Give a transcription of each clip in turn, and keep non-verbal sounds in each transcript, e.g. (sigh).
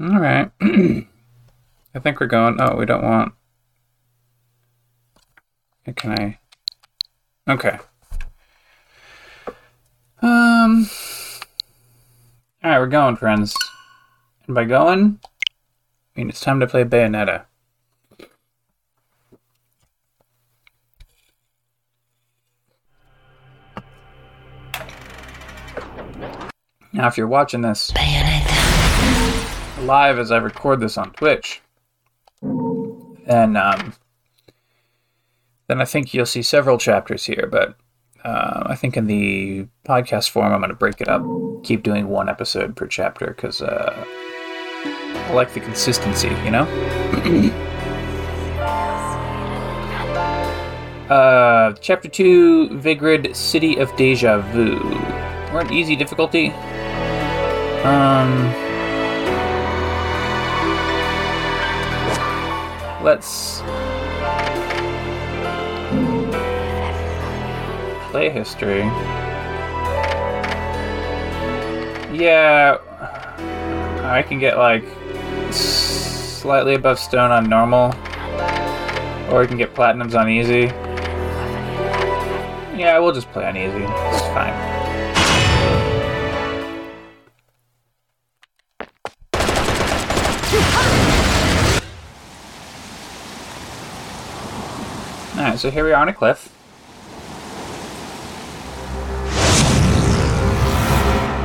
All right. (clears throat) I think we're going. Oh, we don't want. Can I? Okay. Um. All right, we're going, friends. And by going, I mean it's time to play Bayonetta. Now, if you're watching this live as I record this on Twitch, And um, then I think you'll see several chapters here. But uh, I think in the podcast form, I'm going to break it up, keep doing one episode per chapter because uh, I like the consistency, you know. (clears throat) uh, chapter two, Vigrid, City of Deja Vu. We're easy difficulty. Um, let's play history. Yeah, I can get like slightly above stone on normal, or I can get platinums on easy. Yeah, we'll just play on easy. It's fine. Alright, so here we are on a cliff.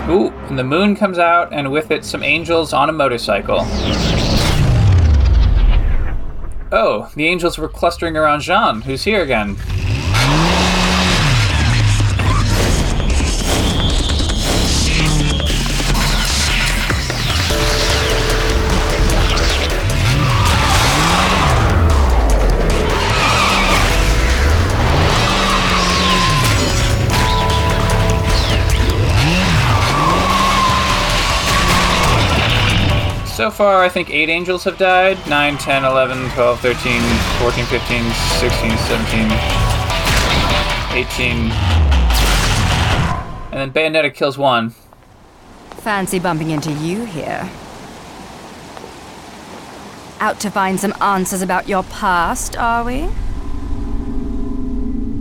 Ooh, and the moon comes out, and with it, some angels on a motorcycle. Oh, the angels were clustering around Jean, who's here again. So far, I think 8 angels have died 9, 10, 11, 12, 13, 14, 15, 16, 17, 18. And then Bayonetta kills one. Fancy bumping into you here. Out to find some answers about your past, are we?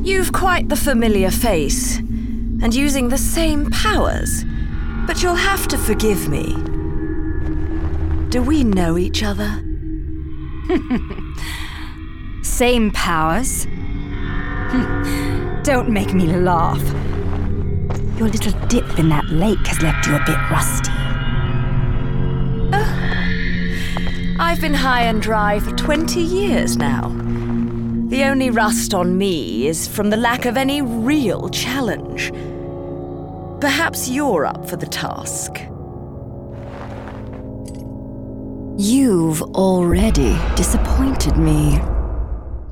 You've quite the familiar face, and using the same powers. But you'll have to forgive me. Do we know each other? (laughs) Same powers? (laughs) Don't make me laugh. Your little dip in that lake has left you a bit rusty. I've been high and dry for 20 years now. The only rust on me is from the lack of any real challenge. Perhaps you're up for the task. You've already disappointed me.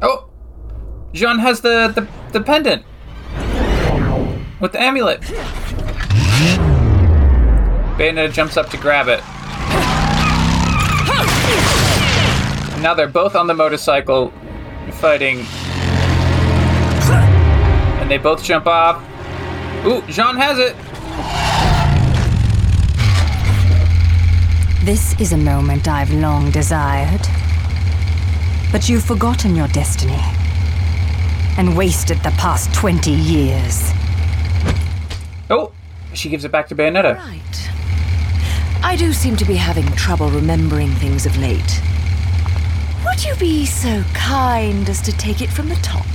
Oh! Jean has the, the, the pendant! With the amulet! Bayonetta jumps up to grab it. Now they're both on the motorcycle fighting. And they both jump off. Ooh, Jean has it! This is a moment I've long desired. But you've forgotten your destiny and wasted the past 20 years. Oh, she gives it back to Bayonetta. Right. I do seem to be having trouble remembering things of late. Would you be so kind as to take it from the top?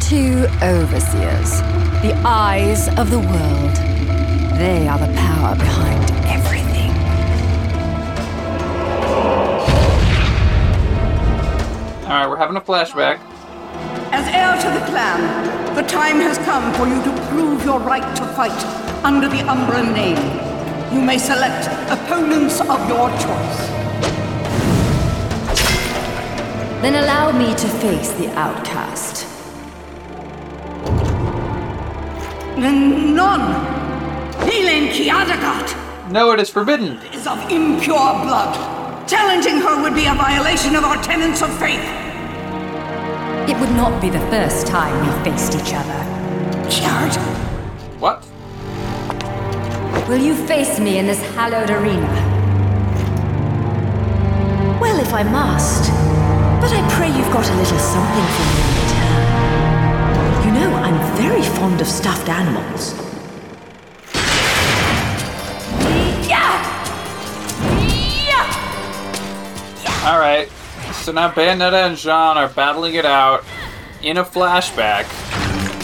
Two overseers, the eyes of the world. They are the power behind everything. Alright, we're having a flashback. As heir to the clan, the time has come for you to prove your right to fight under the Umbra name. You may select opponents of your choice. Then allow me to face the outcast. None! Helen Kiadagat No, it is forbidden. is of impure blood. Challenging her would be a violation of our tenets of faith. It would not be the first time we faced each other. Kiard, What? Will you face me in this hallowed arena? Well, if I must. But I pray you've got a little something for me in return. You know, I'm very fond of stuffed animals. All right. So now Bayonetta and Jean are battling it out in a flashback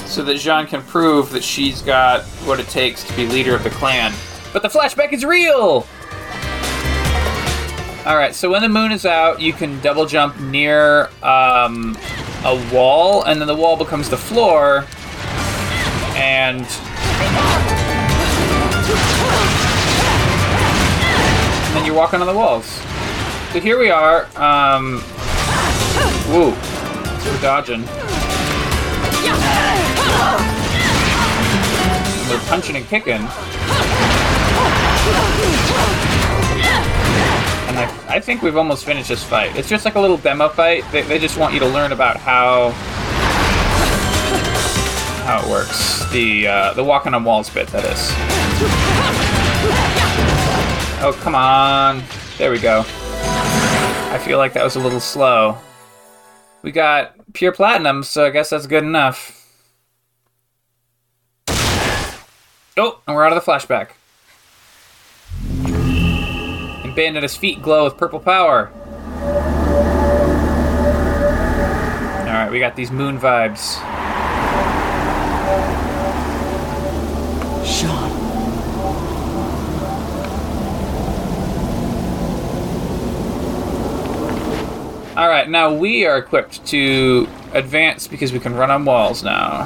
so that Jean can prove that she's got what it takes to be leader of the clan. But the flashback is real! Alright, so when the moon is out, you can double jump near um, a wall, and then the wall becomes the floor, and. And then you're walking on the walls. So here we are. Um, woo. We're dodging. They're punching and kicking. And I, I think we've almost finished this fight. It's just like a little demo fight. They, they just want you to learn about how how it works. The uh, the walking on walls bit, that is. Oh, come on. There we go. I feel like that was a little slow. We got pure platinum, so I guess that's good enough. Oh, and we're out of the flashback. And Bayonetta's feet glow with purple power. Alright, we got these moon vibes. Sean. Alright, now we are equipped to advance because we can run on walls now.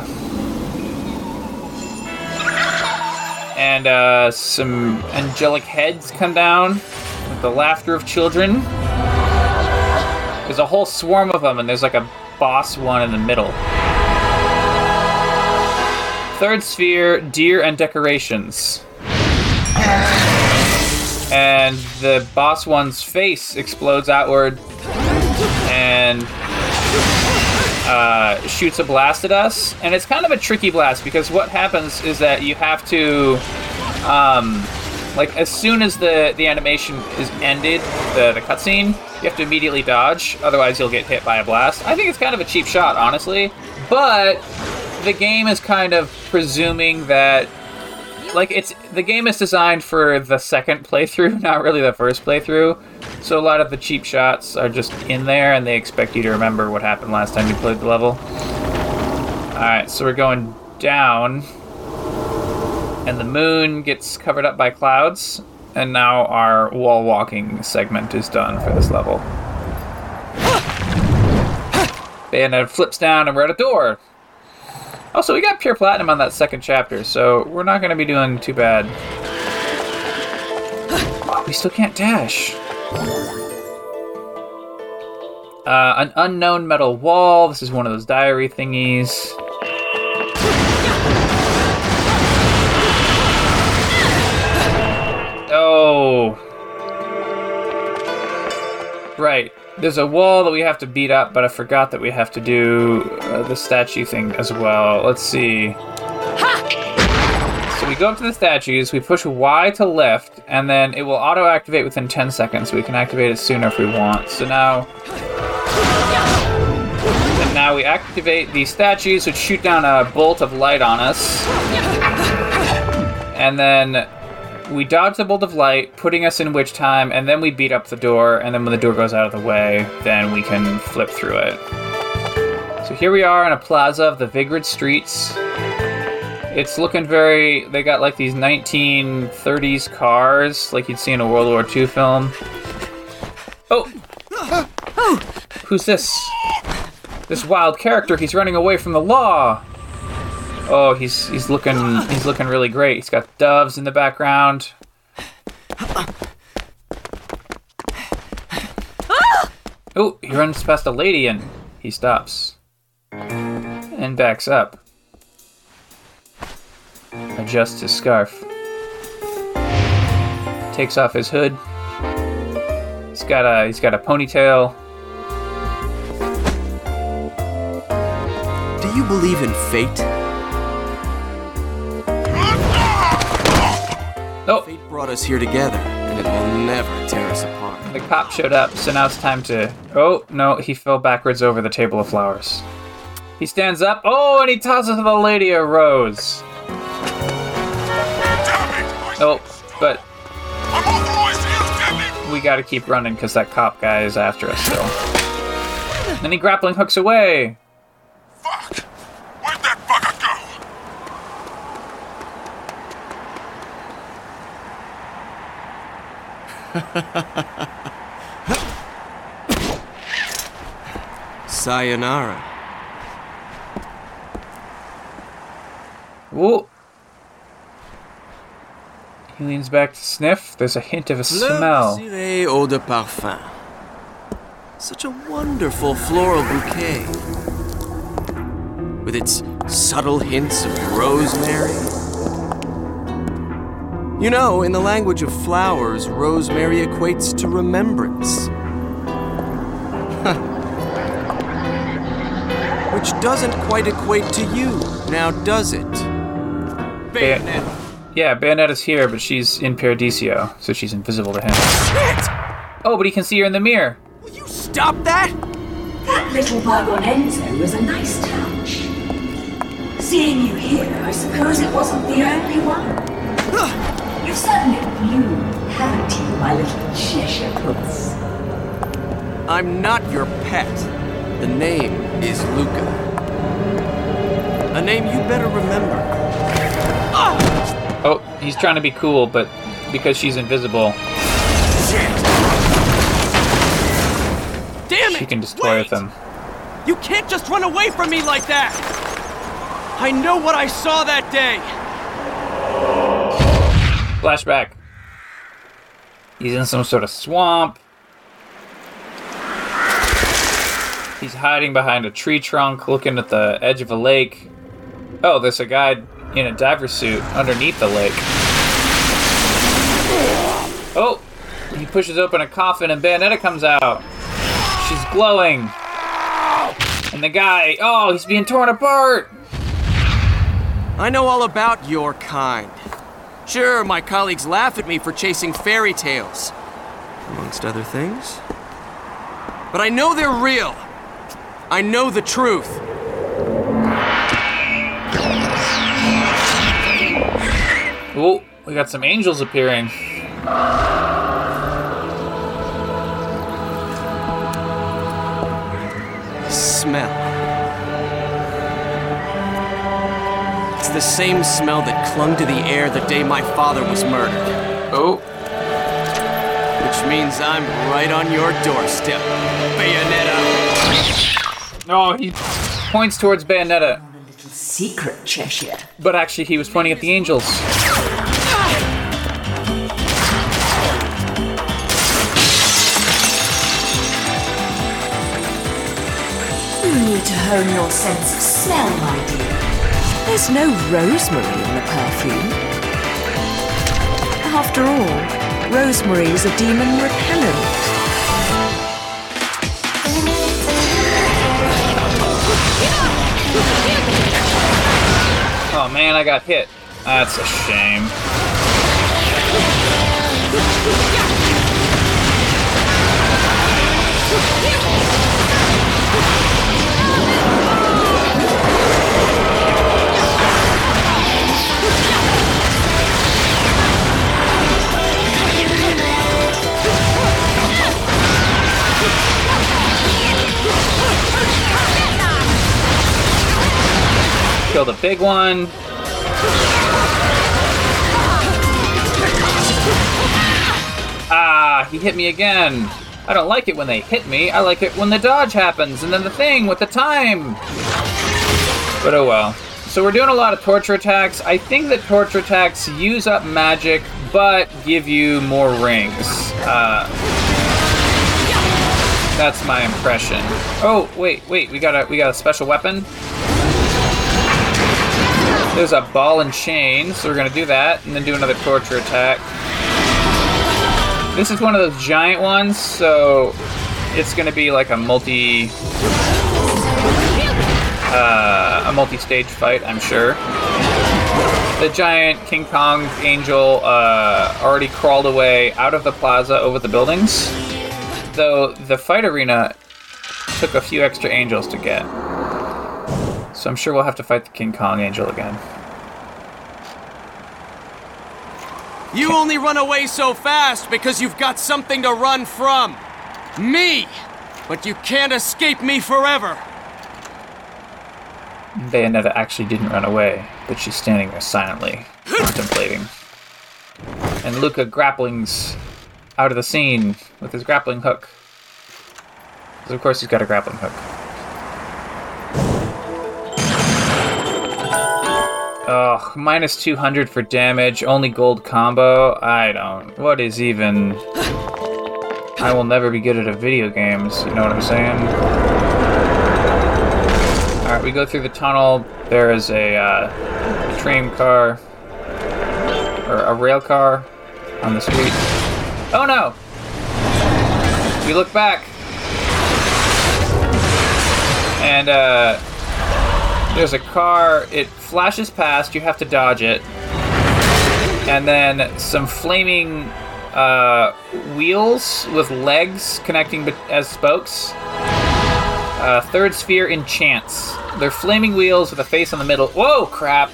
And uh, some angelic heads come down with the laughter of children. There's a whole swarm of them, and there's like a boss one in the middle. Third sphere, Dear and decorations. And the boss one's face explodes outward and uh, shoots a blast at us. And it's kind of a tricky blast because what happens is that you have to, um, like, as soon as the, the animation is ended, the, the cutscene, you have to immediately dodge, otherwise, you'll get hit by a blast. I think it's kind of a cheap shot, honestly. But the game is kind of presuming that like it's the game is designed for the second playthrough, (laughs) not really the first playthrough. So a lot of the cheap shots are just in there, and they expect you to remember what happened last time you played the level. All right, so we're going down, and the moon gets covered up by clouds, and now our wall walking segment is done for this level. Bayonetta flips down, and we're at a door. Also, we got pure platinum on that second chapter, so we're not going to be doing too bad. We still can't dash. Uh, an unknown metal wall. This is one of those diary thingies. Oh. Right. There's a wall that we have to beat up, but I forgot that we have to do uh, the statue thing as well. Let's see. Go up to the statues, we push Y to left, and then it will auto activate within 10 seconds. We can activate it sooner if we want. So now. And now we activate these statues, which shoot down a bolt of light on us. And then we dodge the bolt of light, putting us in witch time, and then we beat up the door, and then when the door goes out of the way, then we can flip through it. So here we are in a plaza of the Vigrid streets. It's looking very. They got like these 1930s cars, like you'd see in a World War II film. Oh! Who's this? This wild character. He's running away from the law. Oh, he's he's looking he's looking really great. He's got doves in the background. Oh, he runs past a lady and he stops and backs up. Adjusts his scarf. Takes off his hood. He's got a he's got a ponytail. Do you believe in fate? Oh, Fate brought us here together, and It will never tear us apart. The cop showed up, so now it's time to. Oh, no, he fell backwards over the table of flowers. He stands up. Oh, and he tosses the lady a rose. Oh, but I'm authorized to use deadly we gotta keep running because that cop guy is after us still. Then he grappling hooks away. Fuck! Where'd that bugger (laughs) go? Sayonara. Ooh. He leans back to sniff. There's a hint of a smell. Fleur eau de parfum. Such a wonderful floral bouquet. With its subtle hints of rosemary. You know, in the language of flowers, rosemary equates to remembrance. (laughs) Which doesn't quite equate to you, now does it? Bayonetta. Yeah, Bayonetta's here, but she's in Paradiso, so she's invisible to him. Shit! Oh, but he can see her in the mirror. Will you stop that? That little bug on Enzo was a nice touch. Seeing you here, I suppose it wasn't the only one. You've certainly bloomed, haven't you, my little Cheshire puss? I'm not your pet. The name is Luca. A name you better remember. Oh, he's trying to be cool, but because she's invisible, Damn it! she can destroy Wait! them. You can't just run away from me like that! I know what I saw that day! Flashback. He's in some sort of swamp. He's hiding behind a tree trunk, looking at the edge of a lake. Oh, there's a guy in a diver suit underneath the lake. Oh, he pushes open a coffin and Bayonetta comes out. She's glowing. And the guy, oh, he's being torn apart. I know all about your kind. Sure, my colleagues laugh at me for chasing fairy tales, amongst other things. But I know they're real. I know the truth. Oh, we got some angels appearing. Smell. It's the same smell that clung to the air the day my father was murdered. Oh, Which means I'm right on your doorstep, Bayonetta. oh, he points towards Bayonetta, secret Cheshire. but actually he was pointing at the angels. To hone your sense of smell, my dear. There's no rosemary in the perfume. After all, rosemary is a demon repellent. Oh man, I got hit. That's a shame. Killed the big one. Ah, he hit me again. I don't like it when they hit me. I like it when the dodge happens and then the thing with the time. But oh well. So we're doing a lot of torture attacks. I think that torture attacks use up magic, but give you more rings. Uh, that's my impression. Oh wait, wait, we got a we got a special weapon. There's a ball and chain, so we're gonna do that, and then do another torture attack. This is one of those giant ones, so it's gonna be like a multi uh, a multi-stage fight, I'm sure. the giant King Kong angel uh, already crawled away out of the plaza over the buildings. Though the fight arena took a few extra angels to get. So I'm sure we'll have to fight the King Kong angel again. You only run away so fast because you've got something to run from. Me! But you can't escape me forever! Bayonetta actually didn't run away, but she's standing there silently, (laughs) contemplating. And Luca grapplings out of the scene with his grappling hook. 'Cause of course he's got a grappling hook. Ugh, minus 200 for damage, only gold combo. I don't. What is even. I will never be good at a video games, you know what I'm saying? Alright, we go through the tunnel. There is a, uh, train car. Or a rail car on the street. Oh no! We look back. And, uh. There's a car, it flashes past, you have to dodge it. And then some flaming uh, wheels with legs connecting as spokes. Uh, third sphere enchants. They're flaming wheels with a face on the middle. Whoa, crap!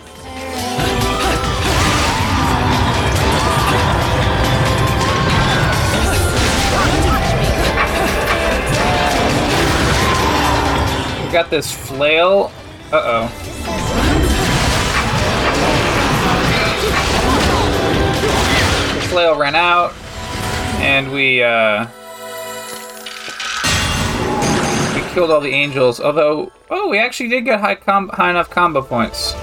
We got this flail. Uh oh. Flail ran out, and we uh, we killed all the angels. Although, oh, we actually did get high com- high enough combo points.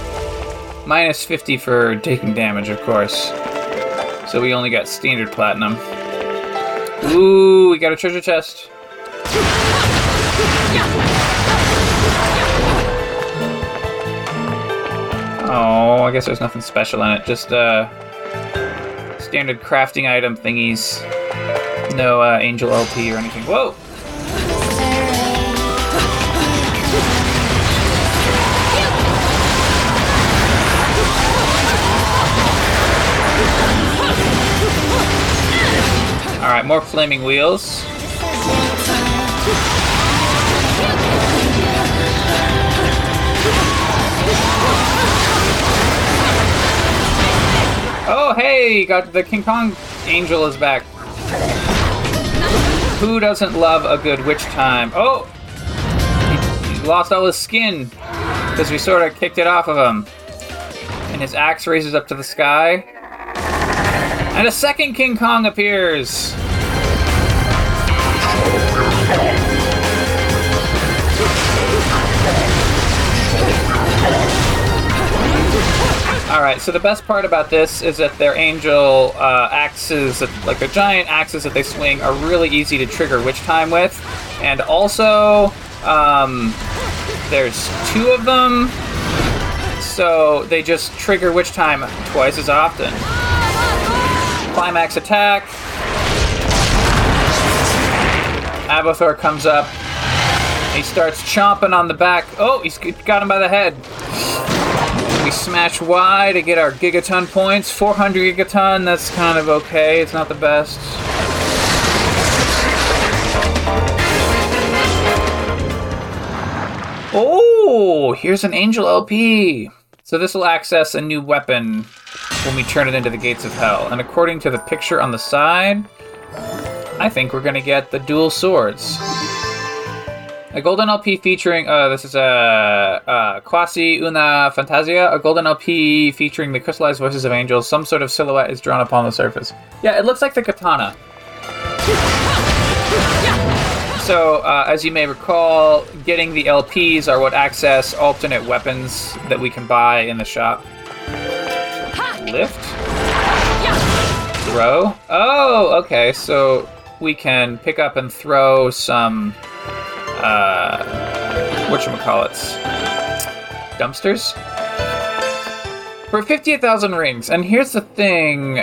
Minus 50 for taking damage, of course. So we only got standard platinum. Ooh, we got a treasure chest. Oh, I guess there's nothing special in it. Just uh, standard crafting item thingies. No uh, angel LP or anything. Whoa! All right, more flaming wheels. Oh, hey, got the King Kong angel is back. Who doesn't love a good witch time? Oh, he, he lost all his skin because we sort of kicked it off of him. And his axe raises up to the sky. And a second King Kong appears. All right. So the best part about this is that their angel uh, axes, like the giant axes that they swing, are really easy to trigger witch time with, and also um, there's two of them, so they just trigger witch time twice as often. Climax attack. Abathor comes up. He starts chomping on the back. Oh, he's got him by the head. We smash Y to get our gigaton points. 400 gigaton, that's kind of okay. It's not the best. Oh, here's an Angel LP. So this will access a new weapon when we turn it into the Gates of Hell. And according to the picture on the side, I think we're gonna get the dual swords. A golden LP featuring, uh, this is a uh, Quasi Una Fantasia, a golden LP featuring the crystallized voices of angels. Some sort of silhouette is drawn upon the surface. Yeah, it looks like the katana. So, uh, as you may recall, getting the LPs are what access alternate weapons that we can buy in the shop. Lift. Throw. Oh, okay. So we can pick up and throw some uh, whatchamacallits, dumpsters for 58,000 rings. And here's the thing.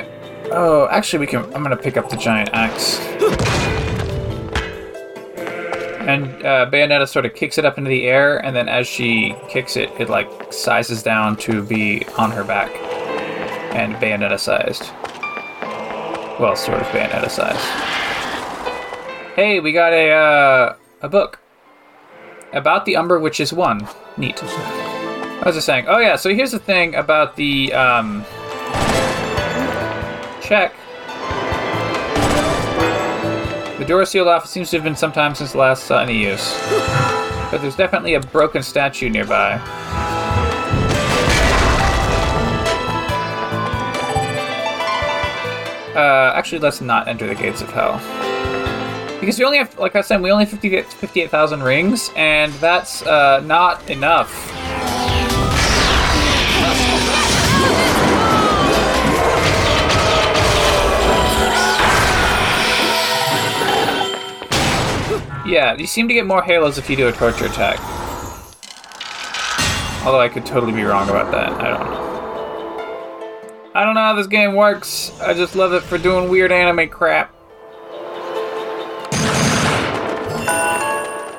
Oh, actually, we can. I'm gonna pick up the giant axe. And uh, Bayonetta sort of kicks it up into the air, and then as she kicks it, it like sizes down to be on her back. and Bayonetta sized. Well, sort of Bayonetta sized. Hey, we got a uh, a book about the Umbra Witches one. Neat. I was just saying? Oh yeah. So here's the thing about the um, check. The door is sealed off. It seems to have been some time since the last saw any use. But there's definitely a broken statue nearby. Uh, actually, let's not enter the gates of hell. Because we only have, like I said, we only have 50 58,000 rings, and that's uh, not enough. Yeah, you seem to get more halos if you do a torture attack. Although I could totally be wrong about that. I don't know. I don't know how this game works. I just love it for doing weird anime crap.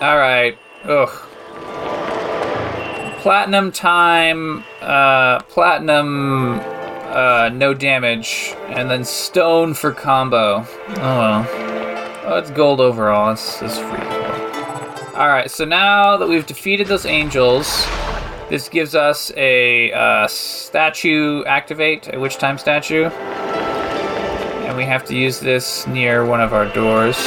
Alright. Ugh. Platinum time, uh, platinum, uh, no damage, and then stone for combo. Oh well. Oh, it's gold overall. It's, it's free. Alright, so now that we've defeated those angels, this gives us a uh, statue activate, a witch time statue. And we have to use this near one of our doors.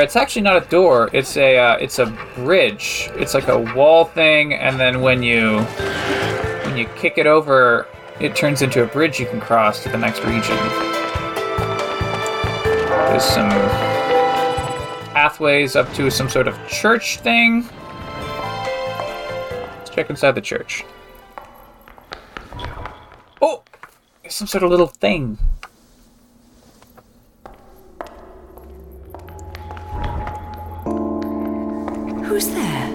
It's actually not a door. It's a uh, it's a bridge. It's like a wall thing, and then when you when you kick it over, it turns into a bridge you can cross to the next region. There's some pathways up to some sort of church thing. Let's check inside the church. Oh, some sort of little thing. Who's there?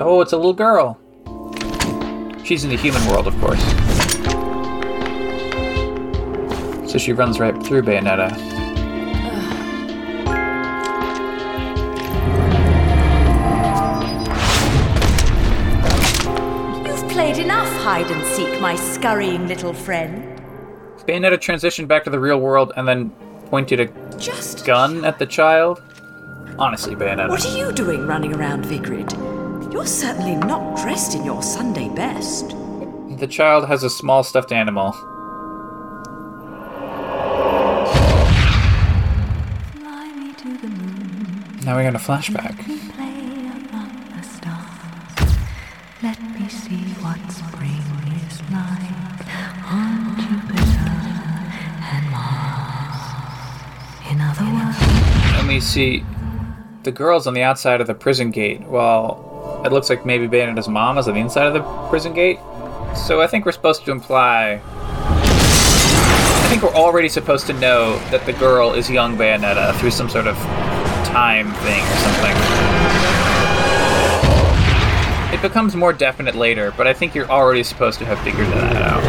Oh, it's a little girl. She's in the human world, of course. So she runs right through Bayonetta. You've played enough hide and seek, my scurrying little friend. Bayonetta transitioned back to the real world and then pointed a Just gun at the child. Honestly, Bayonetta. What are you doing running around Vigrid? You're certainly not dressed in your Sunday best. The child has a small stuffed animal. Fly me to the moon, Now we're got a flashback. play among the stars. Let me see what spring is like on Jupiter and Mars. In other words, And we see the girl's on the outside of the prison gate, while it looks like maybe Bayonetta's mom is on the inside of the prison gate. So I think we're supposed to imply. I think we're already supposed to know that the girl is young Bayonetta through some sort of time thing or something. It becomes more definite later, but I think you're already supposed to have figured that out.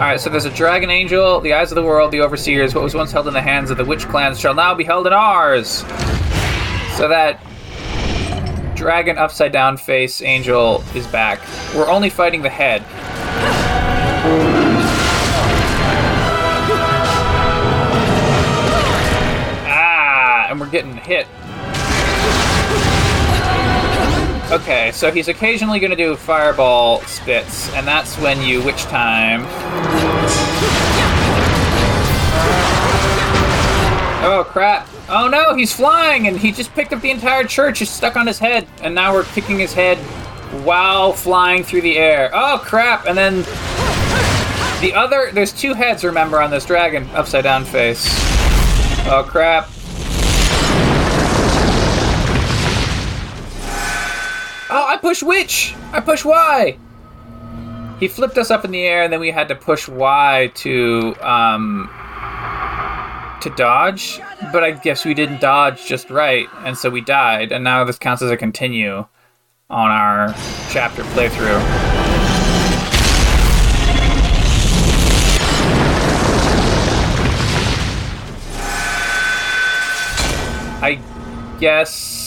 Alright, so there's a dragon angel, the eyes of the world, the overseers. What was once held in the hands of the witch clans shall now be held in ours. So that dragon upside down face angel is back. We're only fighting the head. Ah, and we're getting hit. Okay, so he's occasionally going to do fireball spits, and that's when you witch time. Oh crap! Oh no, he's flying, and he just picked up the entire church. It's stuck on his head, and now we're kicking his head while flying through the air. Oh crap! And then the other, there's two heads. Remember on this dragon upside down face. Oh crap! Oh, I push which? I push Y. He flipped us up in the air, and then we had to push Y to um to dodge. But I guess we didn't dodge just right, and so we died. And now this counts as a continue on our chapter playthrough. I guess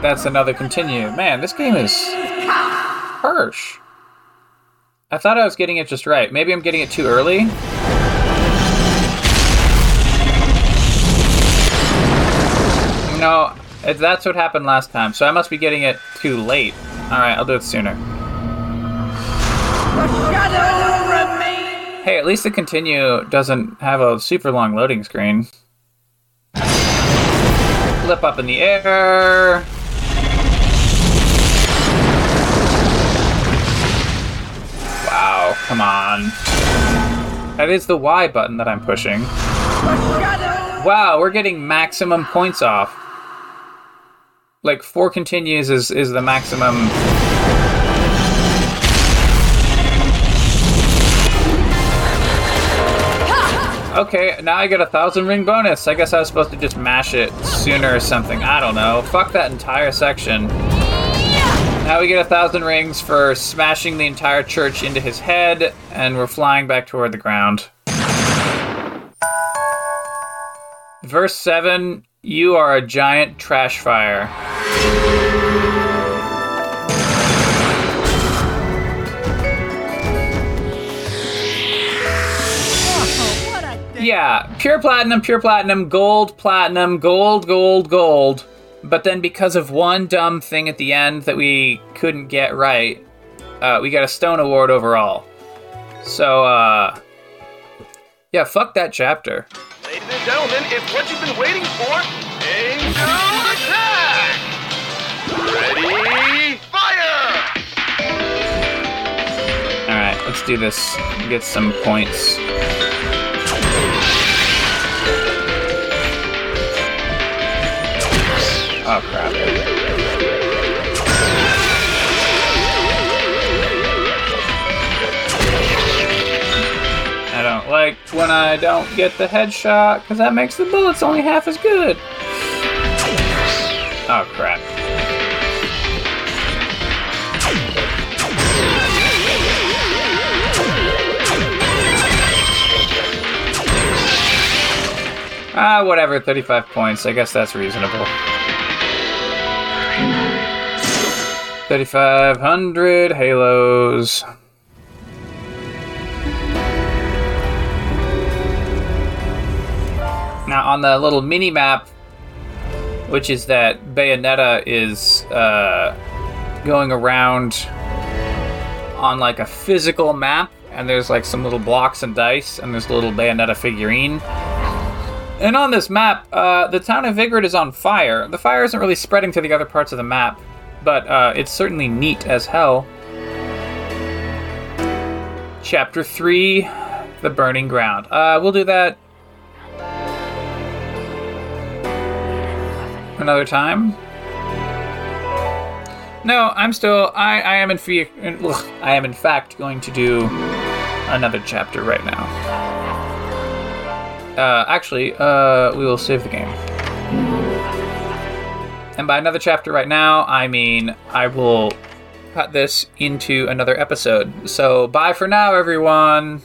that's another continue. Man, this game is harsh. I thought I was getting it just right. Maybe I'm getting it too early. No, that's what happened last time, so I must be getting it too late. Alright, I'll do it sooner. Hey, at least the continue doesn't have a super long loading screen. Flip up in the air. Come on. That is the Y button that I'm pushing. Wow, we're getting maximum points off. Like four continues is is the maximum Okay, now I get a thousand ring bonus. I guess I was supposed to just mash it sooner or something. I don't know. Fuck that entire section. Now we get a thousand rings for smashing the entire church into his head, and we're flying back toward the ground. Verse 7 You are a giant trash fire. (laughs) Yeah, pure platinum, pure platinum, gold, platinum, gold, gold, gold. But then because of one dumb thing at the end that we couldn't get right, uh, we got a stone award overall. So, uh, yeah, fuck that chapter. Ladies and gentlemen, it's what you've been waiting for. Angel attack! Ready, fire! All right, let's do this. Get some points. Oh crap. I don't like when I don't get the headshot because that makes the bullets only half as good. Oh crap. Ah, whatever, 35 points. I guess that's reasonable. 3,500 halos. Now, on the little mini map, which is that Bayonetta is uh, going around on like a physical map, and there's like some little blocks and dice, and there's a little Bayonetta figurine. And on this map, uh, the town of Vigrid is on fire. The fire isn't really spreading to the other parts of the map, but uh, it's certainly neat as hell. Chapter 3 The Burning Ground. Uh, we'll do that another time. No, I'm still. I, I am in fe- I am in fact going to do another chapter right now. Uh, actually, uh, we will save the game. And by another chapter right now, I mean I will cut this into another episode. So bye for now, everyone.